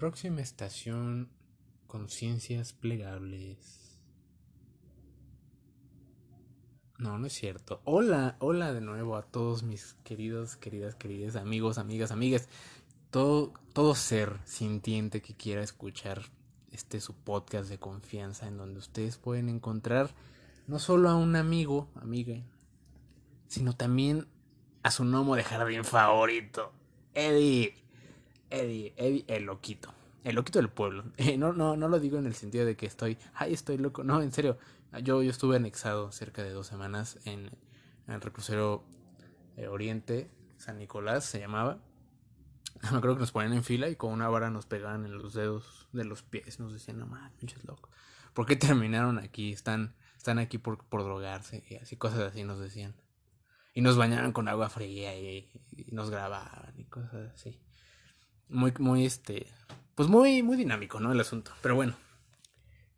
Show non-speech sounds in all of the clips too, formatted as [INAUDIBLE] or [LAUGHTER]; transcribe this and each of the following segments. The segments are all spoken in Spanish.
Próxima estación, conciencias plegables. No, no es cierto. Hola, hola de nuevo a todos mis queridos, queridas, queridas amigos, amigas, amigas. Todo, todo ser sintiente que quiera escuchar este su podcast de confianza en donde ustedes pueden encontrar no solo a un amigo, amiga, sino también a su gnomo de jardín favorito, Eddie. Eddie, Eddie, el loquito. El loquito del pueblo. [LAUGHS] no, no, no lo digo en el sentido de que estoy, ay, estoy loco. No, en serio. Yo, yo estuve anexado cerca de dos semanas en, el reclusero eh, Oriente, San Nicolás se llamaba. [LAUGHS] Me creo que nos ponían en fila y con una vara nos pegaban en los dedos de los pies. Nos decían, no mames, pinches locos. ¿Por qué terminaron aquí? Están, están aquí por, por drogarse y así, cosas así nos decían. Y nos bañaban con agua fría y nos grababan y cosas así muy, muy, este, pues muy, muy dinámico, ¿no? El asunto. Pero bueno,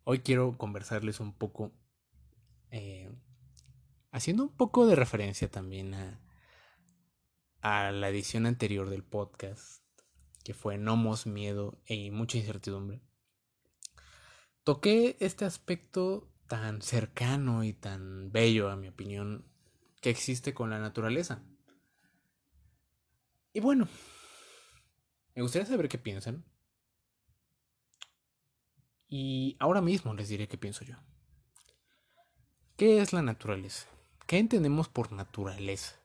hoy quiero conversarles un poco, eh, haciendo un poco de referencia también a, a la edición anterior del podcast, que fue Nomos, Miedo y mucha incertidumbre. Toqué este aspecto tan cercano y tan bello, a mi opinión, que existe con la naturaleza. Y bueno, me gustaría saber qué piensan. Y ahora mismo les diré qué pienso yo. ¿Qué es la naturaleza? ¿Qué entendemos por naturaleza?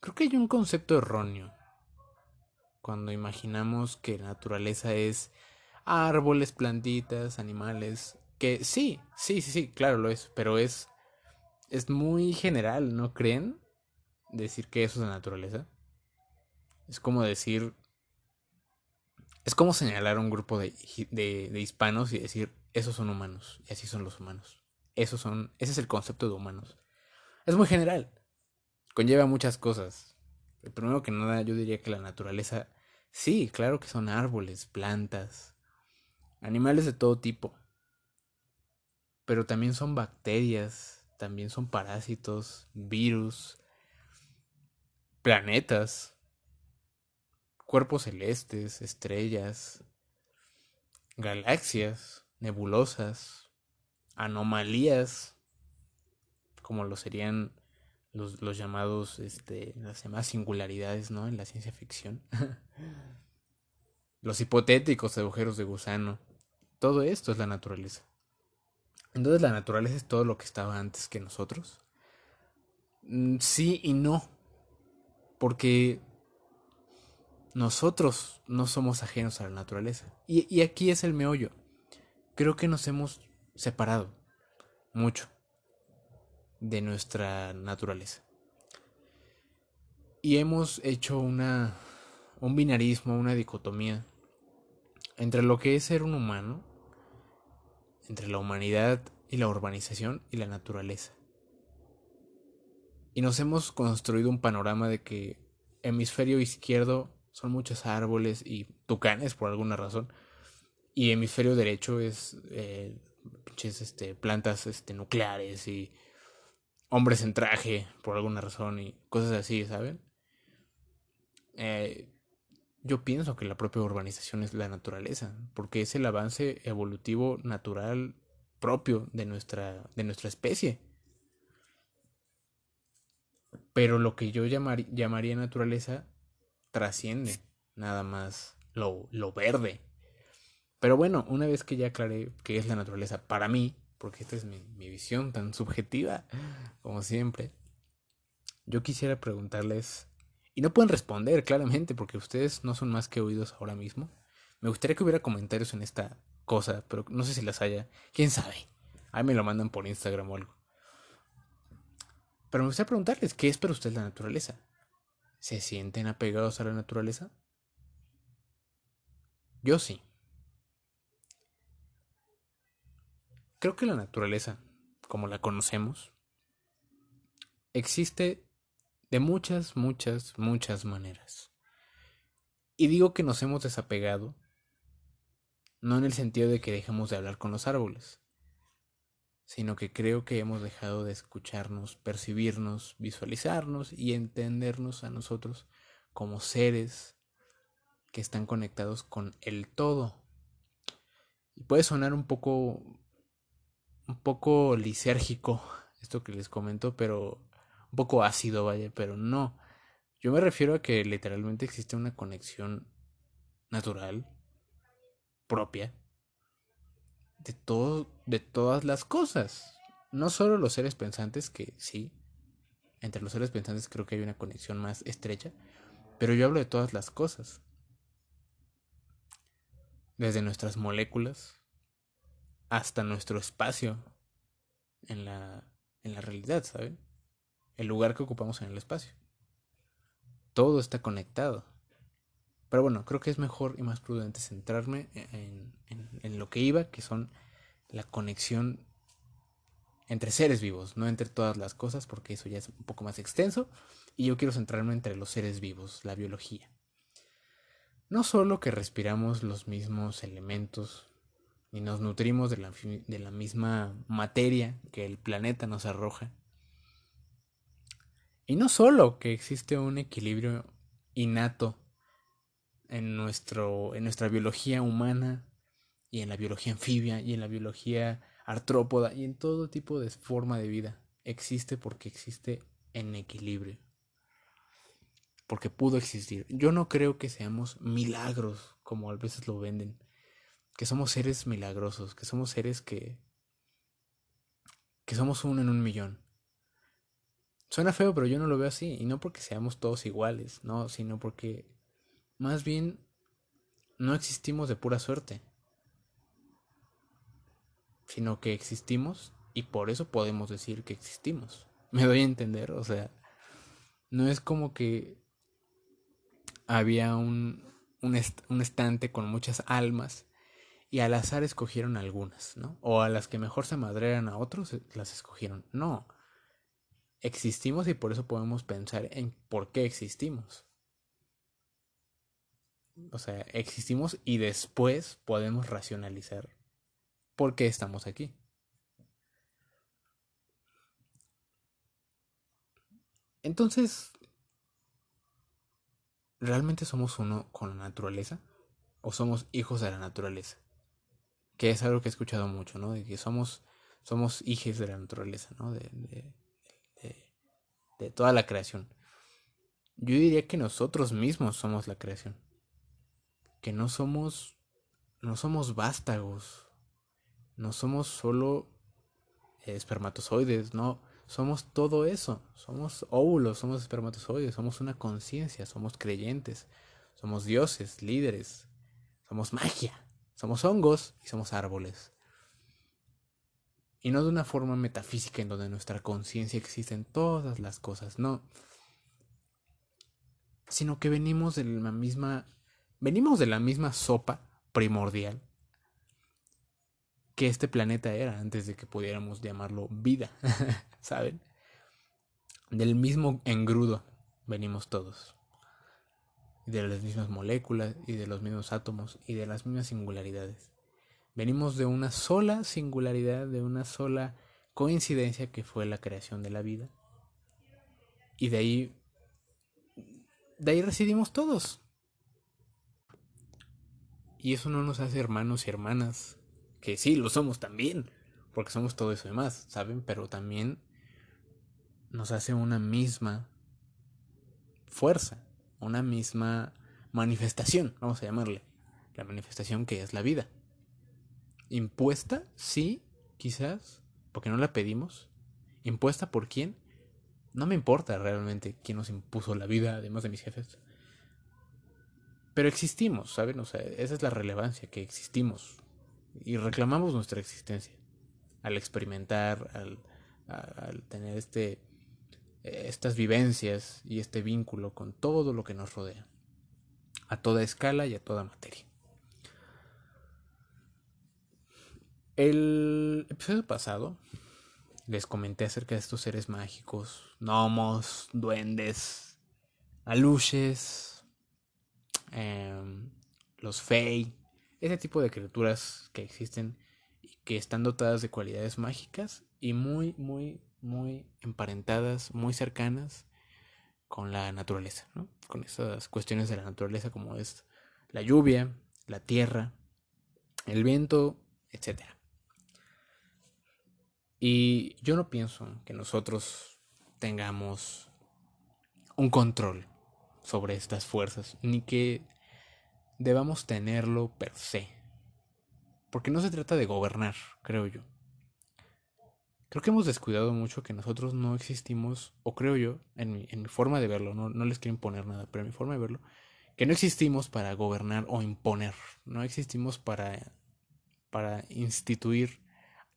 Creo que hay un concepto erróneo cuando imaginamos que la naturaleza es árboles, plantitas, animales, que sí, sí, sí, sí, claro lo es, pero es es muy general, ¿no creen? Decir que eso es la naturaleza. Es como decir es como señalar a un grupo de, de, hispanos y decir, esos son humanos, y así son los humanos. Esos son, ese es el concepto de humanos. Es muy general. Conlleva muchas cosas. Primero que nada, yo diría que la naturaleza, sí, claro que son árboles, plantas, animales de todo tipo. Pero también son bacterias, también son parásitos, virus, planetas, cuerpos celestes, estrellas, galaxias, nebulosas, anomalías, como lo serían los, los llamados, este, las demás singularidades, ¿no? En la ciencia ficción. [LAUGHS] los hipotéticos agujeros de gusano. Todo esto es la naturaleza. Entonces la naturaleza es todo lo que estaba antes que nosotros. Mm, sí y no. Porque nosotros no somos ajenos a la naturaleza. Y, aquí es el meollo. Creo que nos hemos separado mucho de nuestra naturaleza. Y hemos hecho una, un binarismo, una dicotomía entre lo que es ser un humano, entre la humanidad y la urbanización y la naturaleza. Y nos hemos construido un panorama de que hemisferio izquierdo son muchos árboles y tucanes por alguna razón. Y hemisferio derecho es eh, este, plantas este, nucleares y hombres en traje por alguna razón y cosas así, ¿saben? Eh, yo pienso que la propia urbanización es la naturaleza, porque es el avance evolutivo natural propio de nuestra, de nuestra especie. Pero lo que yo llamaría naturaleza trasciende nada más lo, lo verde. Pero bueno, una vez que ya aclaré qué es la naturaleza para mí, porque esta es mi, mi visión tan subjetiva como siempre, yo quisiera preguntarles, y no pueden responder claramente porque ustedes no son más que oídos ahora mismo. Me gustaría que hubiera comentarios en esta cosa, pero no sé si las haya. ¿Quién sabe? Ahí me lo mandan por Instagram o algo. Pero me gustaría preguntarles, ¿qué es para ustedes la naturaleza? ¿Se sienten apegados a la naturaleza? Yo sí. Creo que la naturaleza, como la conocemos, existe de muchas, muchas, muchas maneras. Y digo que nos hemos desapegado, no en el sentido de que dejemos de hablar con los árboles, sino que creo que hemos dejado de escucharnos, percibirnos, visualizarnos y entendernos a nosotros como seres que están conectados con el todo. Y puede sonar un poco un poco lisérgico [LAUGHS] esto que les comento, pero un poco ácido, vaya, pero no. Yo me refiero a que literalmente existe una conexión natural propia de todo de todas las cosas, no solo los seres pensantes que sí, entre los seres pensantes creo que hay una conexión más estrecha, pero yo hablo de todas las cosas. Desde nuestras moléculas hasta nuestro espacio en la, en la realidad, ¿saben? El lugar que ocupamos en el espacio. Todo está conectado. Pero bueno, creo que es mejor y más prudente centrarme en, en, en lo que iba, que son la conexión entre seres vivos, no entre todas las cosas, porque eso ya es un poco más extenso, y yo quiero centrarme entre los seres vivos, la biología. No solo que respiramos los mismos elementos y nos nutrimos de la, de la misma materia que el planeta nos arroja, y no solo que existe un equilibrio innato en, nuestro, en nuestra biología humana y en la biología anfibia y en la biología artrópoda y en todo tipo de forma de vida. Existe porque existe en equilibrio. Porque pudo existir. Yo no creo que seamos milagros, como a veces lo venden. Que somos seres milagrosos, que somos seres que... que somos uno en un millón. Suena feo, pero yo no lo veo así. Y no porque seamos todos iguales, no, sino porque más bien no existimos de pura suerte sino que existimos y por eso podemos decir que existimos. [LAUGHS] Me doy a entender, o sea, no es como que había un, un, estante con muchas almas y al azar escogieron algunas, ¿no? O a las que mejor se madrean a otros eh, las escogieron. No. Existimos y por eso podemos pensar en por qué existimos. O sea, existimos y después podemos racionalizar por qué estamos aquí. Entonces, ¿realmente somos uno con la naturaleza? ¿O somos hijos de la naturaleza? Que es algo que he escuchado mucho, ¿no? De que somos, somos hijos de la naturaleza, ¿no? De, de, de toda la creación. Yo diría que nosotros mismos somos la creación. Que no somos, no somos vástagos no somos solo espermatozoides, no, somos todo eso, somos óvulos, somos espermatozoides, somos una conciencia, somos creyentes, somos dioses, líderes, somos magia, somos hongos y somos árboles. Y no de una forma metafísica en donde nuestra conciencia existe en todas las cosas, no. Sino que venimos de la misma venimos de la misma sopa primordial que este planeta era antes de que pudiéramos llamarlo vida, [LAUGHS] ¿saben? Del mismo engrudo venimos todos. De las mismas moléculas y de los mismos átomos y de las mismas singularidades. Venimos de una sola singularidad, de una sola coincidencia que fue la creación de la vida. Y de ahí de ahí residimos todos. Y eso no nos hace hermanos y hermanas que sí, lo somos también, porque somos todo eso y más, ¿saben? Pero también nos hace una misma fuerza, una misma manifestación, vamos a llamarle, la manifestación que es la vida. Impuesta, sí, quizás, porque no la pedimos. Impuesta por quién? No me importa realmente quién nos impuso la vida, además de mis jefes. Pero existimos, ¿saben? O sea, esa es la relevancia, que existimos y reclamamos nuestra existencia al experimentar, al, al tener este, estas vivencias y este vínculo con todo lo que nos rodea, a toda escala y a toda materia. El episodio pasado les comenté acerca de estos seres mágicos, gnomos, duendes, aluches, em, los fey, ese tipo de criaturas que existen y que están dotadas de cualidades mágicas y muy, muy, muy emparentadas, muy cercanas con la naturaleza, ¿no? Con esas cuestiones de la naturaleza como es la lluvia, la tierra, el viento, etc. Y yo no pienso que nosotros tengamos un control sobre estas fuerzas, ni que debamos tenerlo per se. Porque no se trata de gobernar, creo yo. Creo que hemos descuidado mucho que nosotros no existimos, o creo yo, en mi, en mi forma de verlo, no, no les quiero imponer nada, pero en mi forma de verlo, que no existimos para gobernar o imponer, no existimos para, para instituir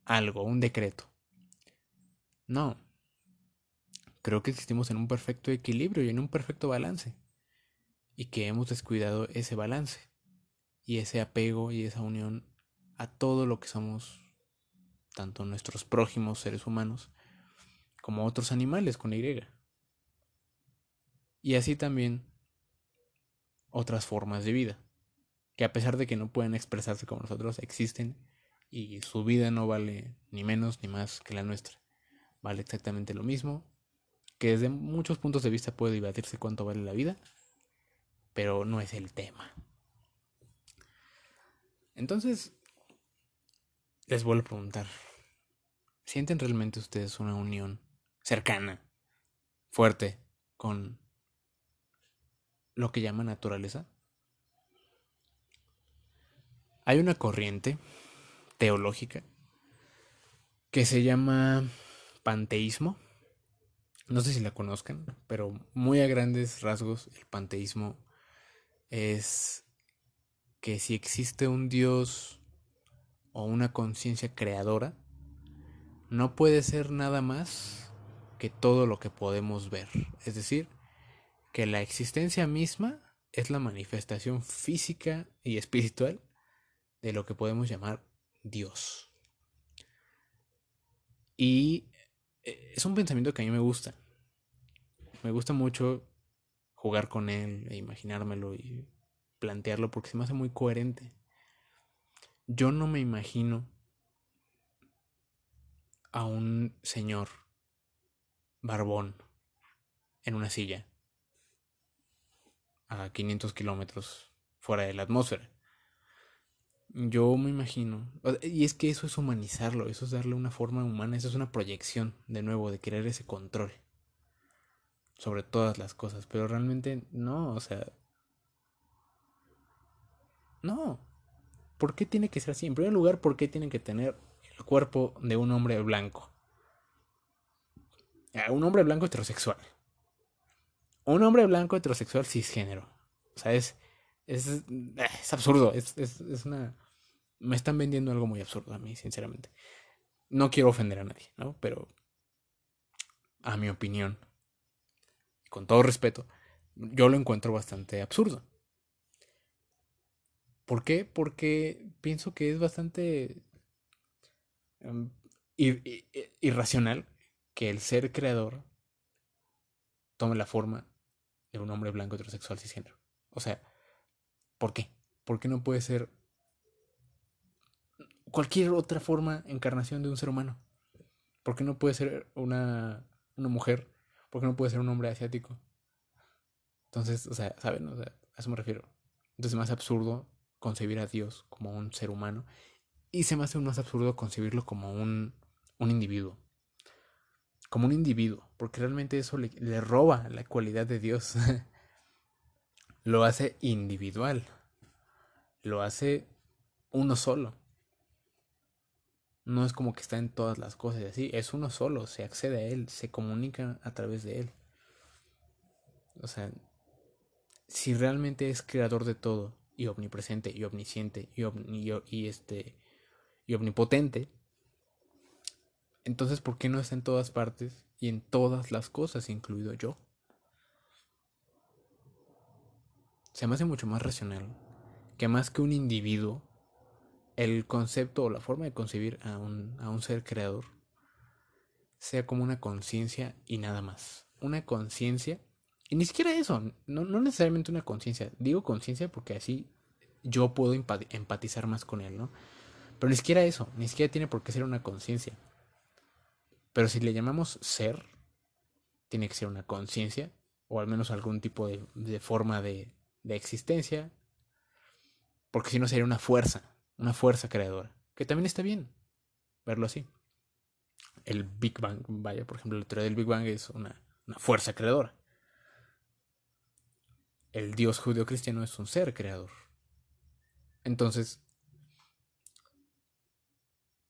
algo, un decreto. No. Creo que existimos en un perfecto equilibrio y en un perfecto balance. Y que hemos descuidado ese balance y ese apego y esa unión a todo lo que somos, tanto nuestros prójimos seres humanos como otros animales con Y. Y así también otras formas de vida, que a pesar de que no pueden expresarse como nosotros, existen y su vida no vale ni menos ni más que la nuestra. Vale exactamente lo mismo, que desde muchos puntos de vista puede debatirse cuánto vale la vida, pero no es el tema. Entonces, les vuelvo a preguntar, ¿sienten realmente ustedes una unión cercana, fuerte, con lo que llama naturaleza? Hay una corriente teológica que se llama panteísmo. No sé si la conozcan, pero muy a grandes rasgos el panteísmo es que si existe un Dios o una conciencia creadora, no puede ser nada más que todo lo que podemos ver. Es decir, que la existencia misma es la manifestación física y espiritual de lo que podemos llamar Dios. Y eh, es un pensamiento que a mí me gusta. Me gusta mucho jugar con él e imaginármelo y plantearlo porque se me hace muy coherente. Yo no me imagino a un señor barbón en una silla a 500 kilómetros fuera de la atmósfera. Yo me imagino, y es que eso es humanizarlo, eso es darle una forma humana, eso es una proyección, de nuevo, de querer ese control sobre todas las cosas, pero realmente no, o sea, no. ¿Por qué tiene que ser así? En primer lugar, ¿por qué tiene que tener el cuerpo de un hombre blanco? Un hombre blanco heterosexual un hombre blanco heterosexual cisgénero. O sea, es, es, es absurdo. Es, es, es, una... Me están vendiendo algo muy absurdo a mí, sinceramente. No quiero ofender a nadie, ¿no? Pero, a mi opinión, con todo respeto, yo lo encuentro bastante absurdo. ¿Por qué? Porque pienso que es bastante um, irracional que el ser creador tome la forma un hombre blanco heterosexual cisgénero. O sea, ¿por qué? ¿Por qué no puede ser cualquier otra forma, encarnación de un ser humano? ¿Por qué no puede ser una, una mujer? ¿Por qué no puede ser un hombre asiático? Entonces, o sea, ¿saben? O sea, a eso me refiero. Entonces hace absurdo concebir a Dios como un ser humano y se me hace más absurdo concebirlo como un, un individuo como un individuo, porque realmente eso le, le roba la cualidad de Dios. [LAUGHS] lo hace individual, lo hace uno solo. No es como que está en todas las cosas y así, es uno solo, se accede a él, se comunica a través de él. O sea, si realmente es creador de todo y omnipresente y omnisciente y, y, este y omnipotente, entonces, ¿por qué no está en todas partes y en todas las cosas, incluido yo? Se me hace mucho más racional que más que un individuo, el concepto o la forma de concebir a un, a un ser creador sea como una conciencia y nada más. Una conciencia, y ni siquiera eso, no, no necesariamente una conciencia. Digo conciencia porque así yo puedo empatizar más con él, ¿no? Pero ni siquiera eso, ni siquiera tiene por qué ser una conciencia. Pero si le llamamos ser, tiene que ser una conciencia, o al menos algún tipo de, forma de, existencia, Porque si no sería una fuerza, una fuerza creadora. Que también está bien verlo así. El Big Bang, vaya, por ejemplo, la teoría del Big Bang es una, una fuerza creadora. El Dios judío-cristiano es un ser creador. Entonces,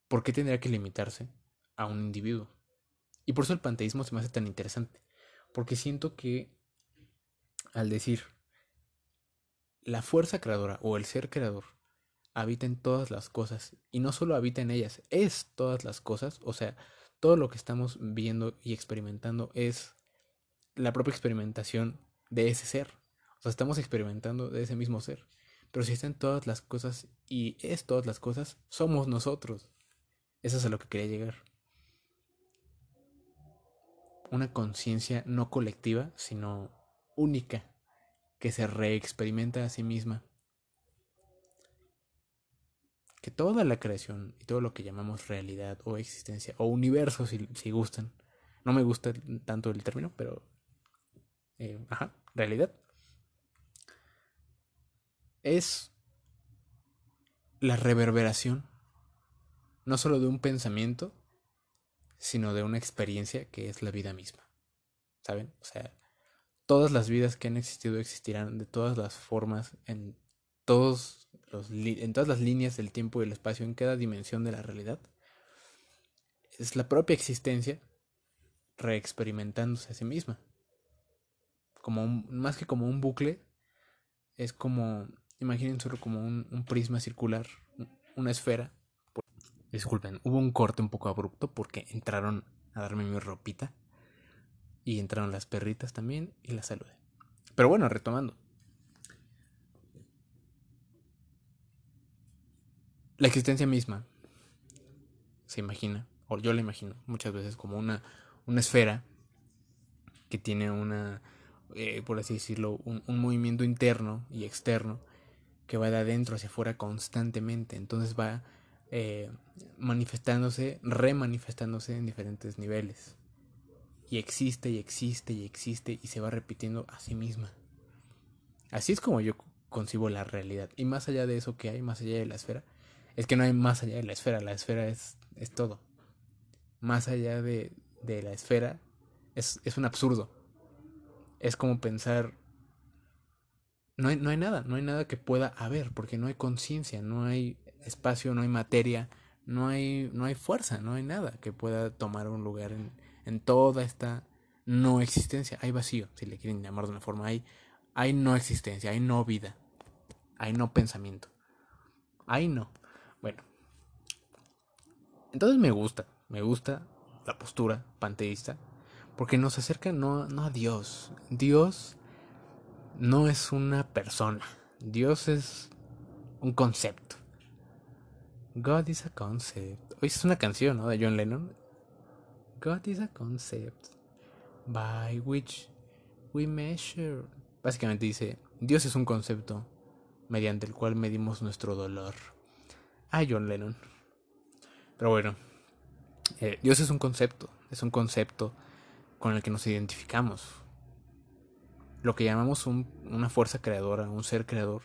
¿por qué tendría que limitarse a un individuo? Y por eso el panteísmo se me hace tan interesante. Porque siento que al decir la fuerza creadora o el ser creador habita en todas las cosas y no solo habita en ellas, es todas las cosas, o sea, todo lo que estamos viendo y experimentando es la propia experimentación de ese ser. O sea, estamos experimentando de ese mismo ser. Pero si está en todas las cosas y es todas las cosas, somos nosotros. Eso es a lo que quería llegar. Una conciencia no colectiva, sino única, que se reexperimenta a sí misma que toda la creación y todo lo que llamamos realidad o existencia o universo si, gustan, no me gusta tanto el término, pero... Eh, ajá, realidad. Es la reverberación no solo de un pensamiento, sino de una experiencia que es la vida misma. ¿Saben? O sea, todas las vidas que han existido existirán de todas las formas en todos los en todas las líneas del tiempo y el espacio, en cada dimensión de la realidad. Es la propia existencia reexperimentándose a sí misma. Como más que como un bucle, es como, imaginen solo como un, un prisma circular, una esfera. Disculpen, hubo un corte un poco abrupto porque entraron a darme mi ropita y entraron las perritas también y las saludé. Pero bueno, retomando. La existencia misma se imagina, o yo la imagino muchas veces como una, una esfera que tiene una, eh, por así decirlo, un, movimiento interno y externo que va de adentro hacia afuera constantemente. Entonces va eh, manifestándose, remanifestándose en diferentes niveles. Y existe y existe y existe y se va repitiendo a sí misma. Así es como yo concibo la realidad. Y más allá de eso que hay, más allá de la esfera, es que no hay más allá de la esfera, la esfera es, es todo. Más allá de, de la esfera es, es, un absurdo. Es como pensar... No hay, no hay nada, no hay nada que pueda haber, porque no hay conciencia, no hay espacio, no hay materia, no hay, no hay fuerza, no hay nada que pueda tomar un lugar en, en toda esta no existencia. Hay vacío, si le quieren llamar de una forma. Hay, hay no existencia, hay no vida, hay no pensamiento. Hay no. Bueno. Entonces me gusta, me gusta la postura panteísta, porque nos acerca no, no a Dios. Dios no es una persona, Dios es un concepto. God is a concept. Hoy es una canción, ¿no? De John Lennon. God is a concept by which we measure. Básicamente dice, Dios es un concepto mediante el cual medimos nuestro dolor a John Lennon. Pero bueno, eh, Dios es un concepto, es un concepto con el que nos identificamos. Lo que llamamos una fuerza creadora, un ser creador,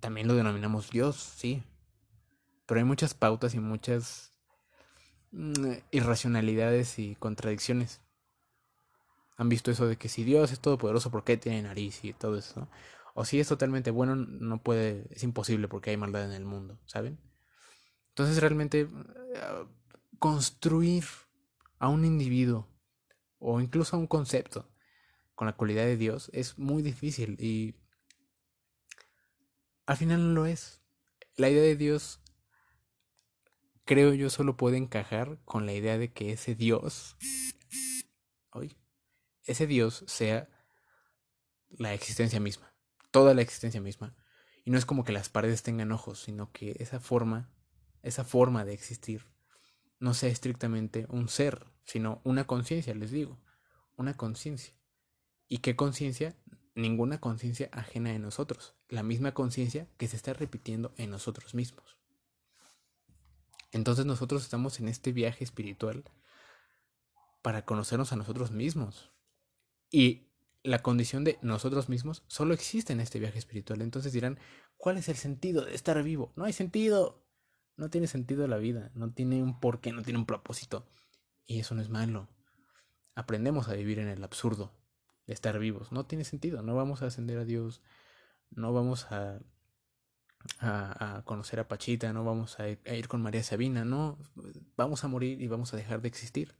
también lo denominamos Dios, sí. Pero hay muchas pautas y muchas mm, irracionalidades y contradicciones. Han visto eso de que si Dios es todopoderoso, ¿por qué tiene nariz y todo eso? O si es totalmente bueno, no puede, es imposible porque hay maldad en el mundo, ¿saben? Entonces realmente eh, construir a un individuo o incluso a un concepto con la cualidad de Dios es muy difícil y al final no lo es. La idea de Dios creo yo solo puede encajar con la idea de que ese Dios, hoy, ese Dios sea la existencia misma toda la existencia misma. Y no es como que las paredes tengan ojos, sino que esa forma, esa forma de existir, no sea estrictamente un ser, sino una conciencia, les digo, una conciencia. ¿Y qué conciencia? Ninguna conciencia ajena de nosotros, la misma conciencia que se está repitiendo en nosotros mismos. Entonces nosotros estamos en este viaje espiritual para conocernos a nosotros mismos. Y la condición de nosotros mismos solo existe en este viaje espiritual. Entonces dirán, ¿cuál es el sentido de estar vivo? No hay sentido. No tiene sentido la vida, no tiene un porqué, no tiene un propósito. Y eso no es malo. Aprendemos a vivir en el absurdo de estar vivos. No tiene sentido, no vamos a ascender a Dios, no vamos a, a, conocer a Pachita, no vamos a ir con María Sabina, no, vamos a morir y vamos a dejar de existir.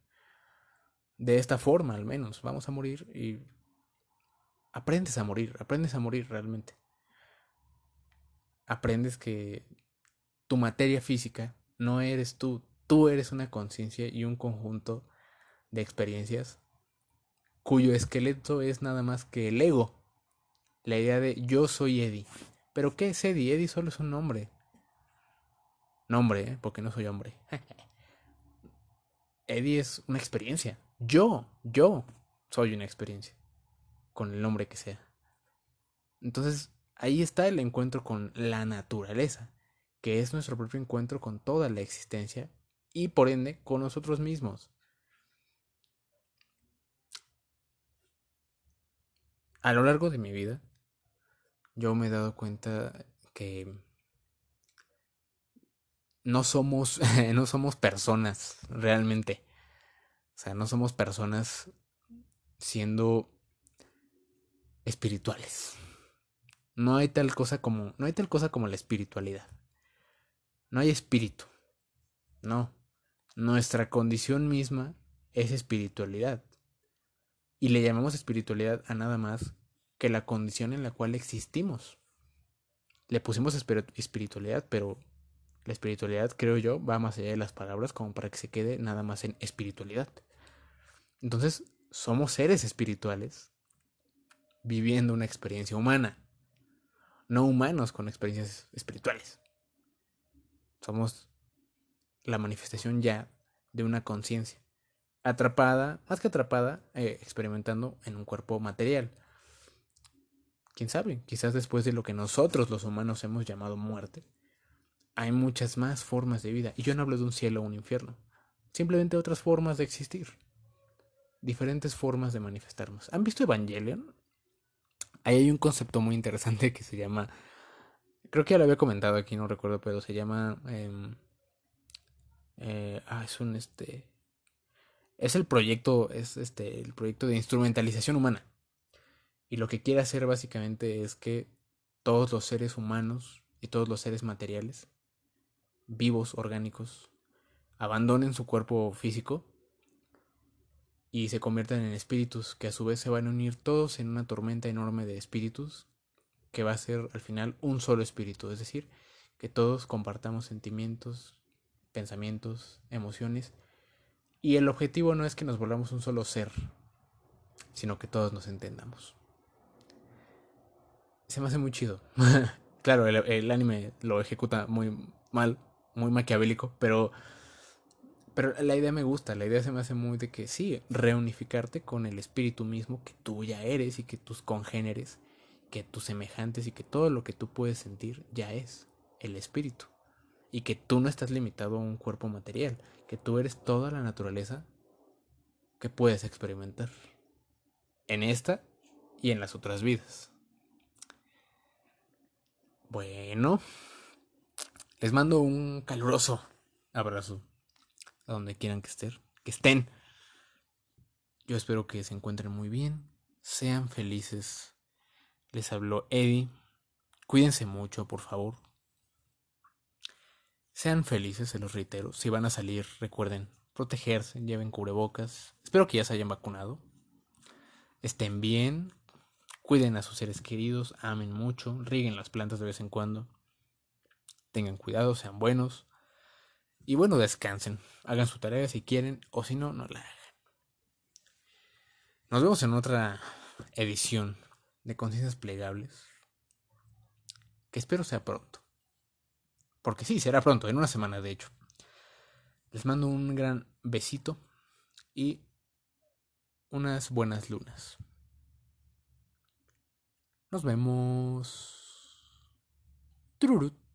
De esta forma, al menos, vamos a morir y aprendes a morir, aprendes a morir realmente. Aprendes que tu materia física no eres tú, tú eres una conciencia y un conjunto de experiencias cuyo esqueleto es nada más que el ego. La idea de yo soy Eddie. ¿Pero qué es Eddie? Eddie solo es un nombre. Nombre, ¿eh? porque no soy hombre. [LAUGHS] Eddie es una experiencia. Yo, yo soy una experiencia. Con el nombre que sea. Entonces, ahí está el encuentro con la naturaleza que es nuestro propio encuentro con toda la existencia y por ende con nosotros mismos. A lo largo de mi vida, yo me he dado cuenta que no somos, [LAUGHS] no somos personas realmente. O sea, no somos personas siendo espirituales. No hay tal cosa como, no hay tal cosa como la espiritualidad. No hay espíritu. No. Nuestra condición misma es espiritualidad. Y le llamamos espiritualidad a nada más que la condición en la cual existimos. Le pusimos espiritualidad, pero la espiritualidad, creo yo, va más allá de las palabras como para que se quede nada más en espiritualidad. Entonces, somos seres espirituales viviendo una experiencia humana, no humanos con experiencias espirituales. Somos la manifestación ya de una conciencia. Atrapada, más que atrapada, eh, experimentando en un cuerpo material. Quién sabe, quizás después de lo que nosotros los humanos hemos llamado muerte, hay muchas más formas de vida. Y yo no hablo de un cielo o un infierno. Simplemente otras formas de existir. Diferentes formas de manifestarnos. ¿Han visto Evangelion? Ahí hay un concepto muy interesante que se llama Creo que ya lo había comentado aquí, no recuerdo, pero se llama. Em, eh, ah, es un este. Es el proyecto. Es este. El proyecto de instrumentalización humana. Y lo que quiere hacer básicamente es que todos los seres humanos y todos los seres materiales, vivos, orgánicos, abandonen su cuerpo físico y se conviertan en espíritus que a su vez se van a unir todos en una tormenta enorme de espíritus que va a ser al final un solo espíritu, es decir, que todos compartamos sentimientos, pensamientos, emociones, y el objetivo no es que nos volvamos un solo ser, sino que todos nos entendamos. Se me hace muy chido. [LAUGHS] claro, el, anime lo ejecuta muy mal, muy maquiavélico, pero pero la idea me gusta, la idea se me hace muy de que sí, reunificarte con el espíritu mismo que tú ya eres y que tus congéneres que tus semejantes y que todo lo que tú puedes sentir ya es el espíritu. Y que tú no estás limitado a un cuerpo material, que tú eres toda la naturaleza que puedes experimentar. En esta y en las otras vidas. Bueno, les mando un caluroso abrazo a donde quieran que estén, que estén. Yo espero que se encuentren muy bien, sean felices les habló Eddie. Cuídense mucho, por favor. Sean felices, se los reitero. Si van a salir, recuerden protegerse, lleven cubrebocas. Espero que ya se hayan vacunado. Estén bien. Cuiden a sus seres queridos, amen mucho, rieguen las plantas de vez en cuando. Tengan cuidado, sean buenos. Y bueno, descansen. Hagan su tarea si quieren o si no, no la hagan. Nos vemos en otra edición de conciencias plegables, que espero sea pronto. Porque sí, será pronto, en una semana de hecho. Les mando un gran besito y unas buenas lunas. Nos vemos. Trurut.